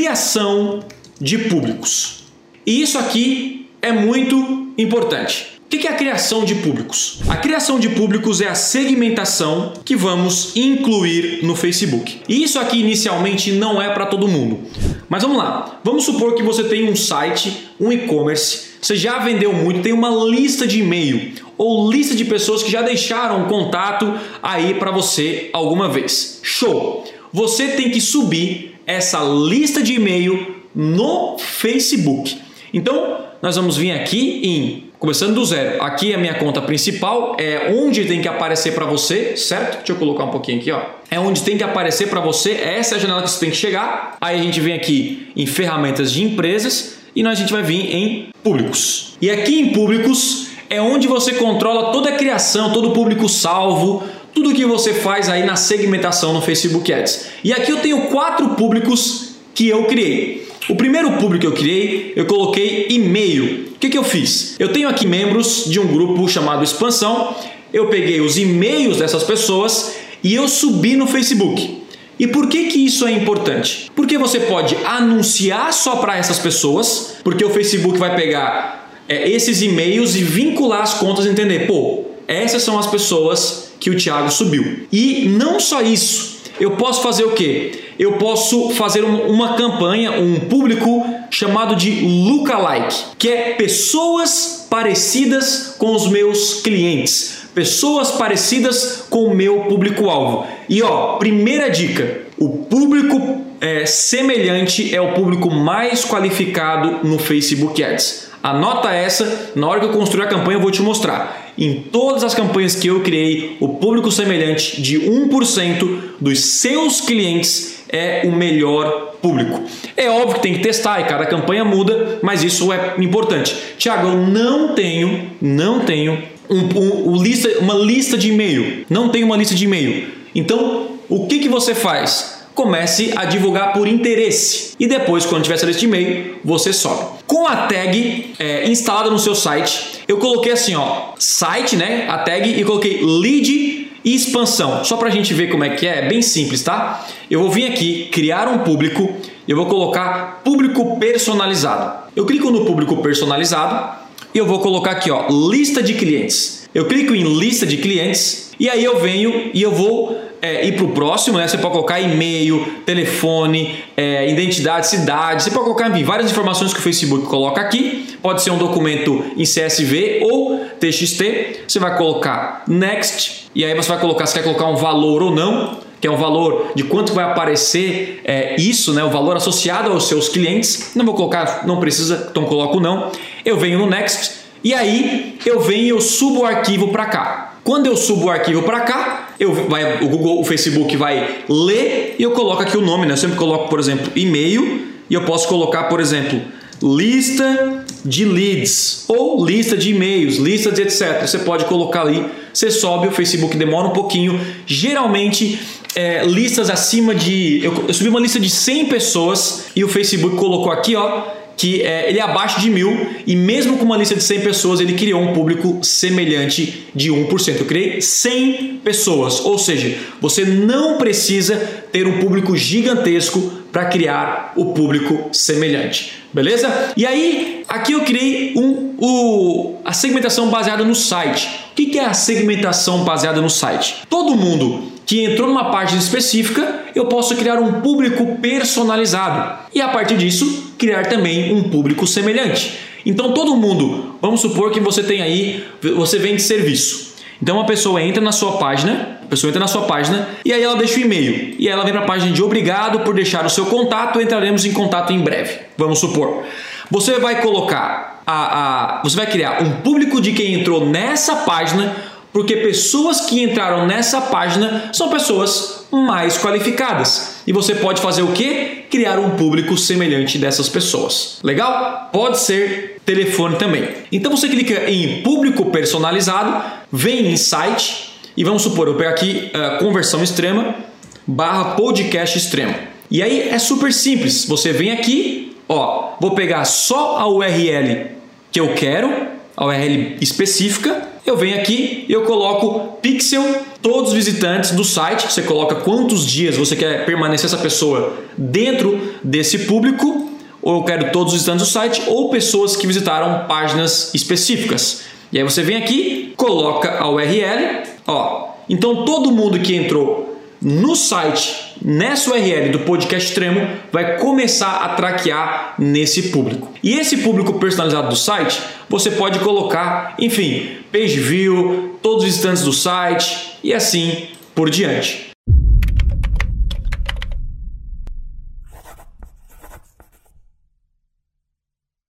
criação de públicos. E isso aqui é muito importante. O que é a criação de públicos? A criação de públicos é a segmentação que vamos incluir no Facebook. E isso aqui inicialmente não é para todo mundo. Mas vamos lá. Vamos supor que você tem um site, um e-commerce, você já vendeu muito, tem uma lista de e-mail ou lista de pessoas que já deixaram contato aí para você alguma vez. Show! Você tem que subir essa lista de e-mail no Facebook. Então, nós vamos vir aqui em Começando do zero, aqui é a minha conta principal, é onde tem que aparecer para você, certo? Deixa eu colocar um pouquinho aqui, ó. É onde tem que aparecer para você, essa é a janela que você tem que chegar. Aí a gente vem aqui em ferramentas de empresas e nós a gente vai vir em públicos. E aqui em públicos é onde você controla toda a criação, todo o público salvo, tudo que você faz aí na segmentação no Facebook Ads. E aqui eu tenho quatro públicos que eu criei. O primeiro público que eu criei, eu coloquei e-mail. O que, que eu fiz? Eu tenho aqui membros de um grupo chamado Expansão. Eu peguei os e-mails dessas pessoas e eu subi no Facebook. E por que, que isso é importante? Porque você pode anunciar só para essas pessoas, porque o Facebook vai pegar é, esses e-mails e vincular as contas e entender, pô, essas são as pessoas que o Thiago subiu. E não só isso, eu posso fazer o quê? Eu posso fazer uma campanha, um público chamado de lookalike, que é pessoas parecidas com os meus clientes, pessoas parecidas com o meu público-alvo. E ó, primeira dica: o público é, semelhante é o público mais qualificado no Facebook Ads. Anota essa, na hora que eu construir a campanha eu vou te mostrar. Em todas as campanhas que eu criei, o público semelhante de 1% dos seus clientes é o melhor público. É óbvio que tem que testar e cada campanha muda, mas isso é importante. Tiago, eu não tenho, não tenho um, um, um lista, uma lista de e-mail. Não tenho uma lista de e-mail. Então, o que, que você faz? Comece a divulgar por interesse. E depois, quando tiver essa lista de e-mail, você sobe. Com a tag é, instalada no seu site, eu coloquei assim, ó, site, né? A tag e coloquei lead e expansão. Só para a gente ver como é que é, é bem simples, tá? Eu vou vir aqui, criar um público, eu vou colocar público personalizado. Eu clico no público personalizado e eu vou colocar aqui, ó, lista de clientes. Eu clico em lista de clientes e aí eu venho e eu vou é, ir para o próximo, né? Você pode colocar e-mail, telefone, é, identidade, cidade. Você pode colocar enfim, várias informações que o Facebook coloca aqui. Pode ser um documento em CSV ou TXT. Você vai colocar next e aí você vai colocar se quer colocar um valor ou não, que é um valor de quanto vai aparecer é, isso, né? O valor associado aos seus clientes. Não vou colocar, não precisa, então coloco não. Eu venho no next e aí eu venho e eu subo o arquivo para cá. Quando eu subo o arquivo para cá, eu vai, o Google, o Facebook vai ler e eu coloco aqui o nome, né? Eu sempre coloco, por exemplo, e-mail e eu posso colocar, por exemplo, lista de leads ou lista de e-mails, lista de etc. Você pode colocar ali, você sobe, o Facebook demora um pouquinho. Geralmente, é, listas acima de. Eu, eu subi uma lista de 100 pessoas e o Facebook colocou aqui, ó que é, ele é abaixo de mil e mesmo com uma lista de 100 pessoas ele criou um público semelhante de 1%. Eu criei 100 pessoas, ou seja, você não precisa ter um público gigantesco para criar o público semelhante, beleza? E aí, aqui eu criei um, o, a segmentação baseada no site. O que é a segmentação baseada no site? Todo mundo que entrou numa página específica, eu posso criar um público personalizado e a partir disso criar também um público semelhante. Então todo mundo, vamos supor que você tem aí, você vende serviço. Então uma pessoa entra na sua página, a pessoa entra na sua página e aí ela deixa o e-mail. E ela vem para a página de obrigado por deixar o seu contato, entraremos em contato em breve. Vamos supor. Você vai colocar a, a você vai criar um público de quem entrou nessa página porque pessoas que entraram nessa página são pessoas mais qualificadas. E você pode fazer o que? Criar um público semelhante dessas pessoas. Legal? Pode ser telefone também. Então você clica em público personalizado, vem em site e vamos supor, eu pego aqui uh, conversão extrema barra podcast extremo. E aí é super simples. Você vem aqui, ó, vou pegar só a URL que eu quero, a URL específica eu venho aqui e eu coloco pixel todos os visitantes do site, você coloca quantos dias você quer permanecer essa pessoa dentro desse público, ou eu quero todos os visitantes do site, ou pessoas que visitaram páginas específicas. E aí você vem aqui, coloca a URL, ó. Então todo mundo que entrou no site, nessa URL do podcast extremo, vai começar a traquear nesse público. E esse público personalizado do site, você pode colocar, enfim, page view, todos os instantes do site e assim por diante.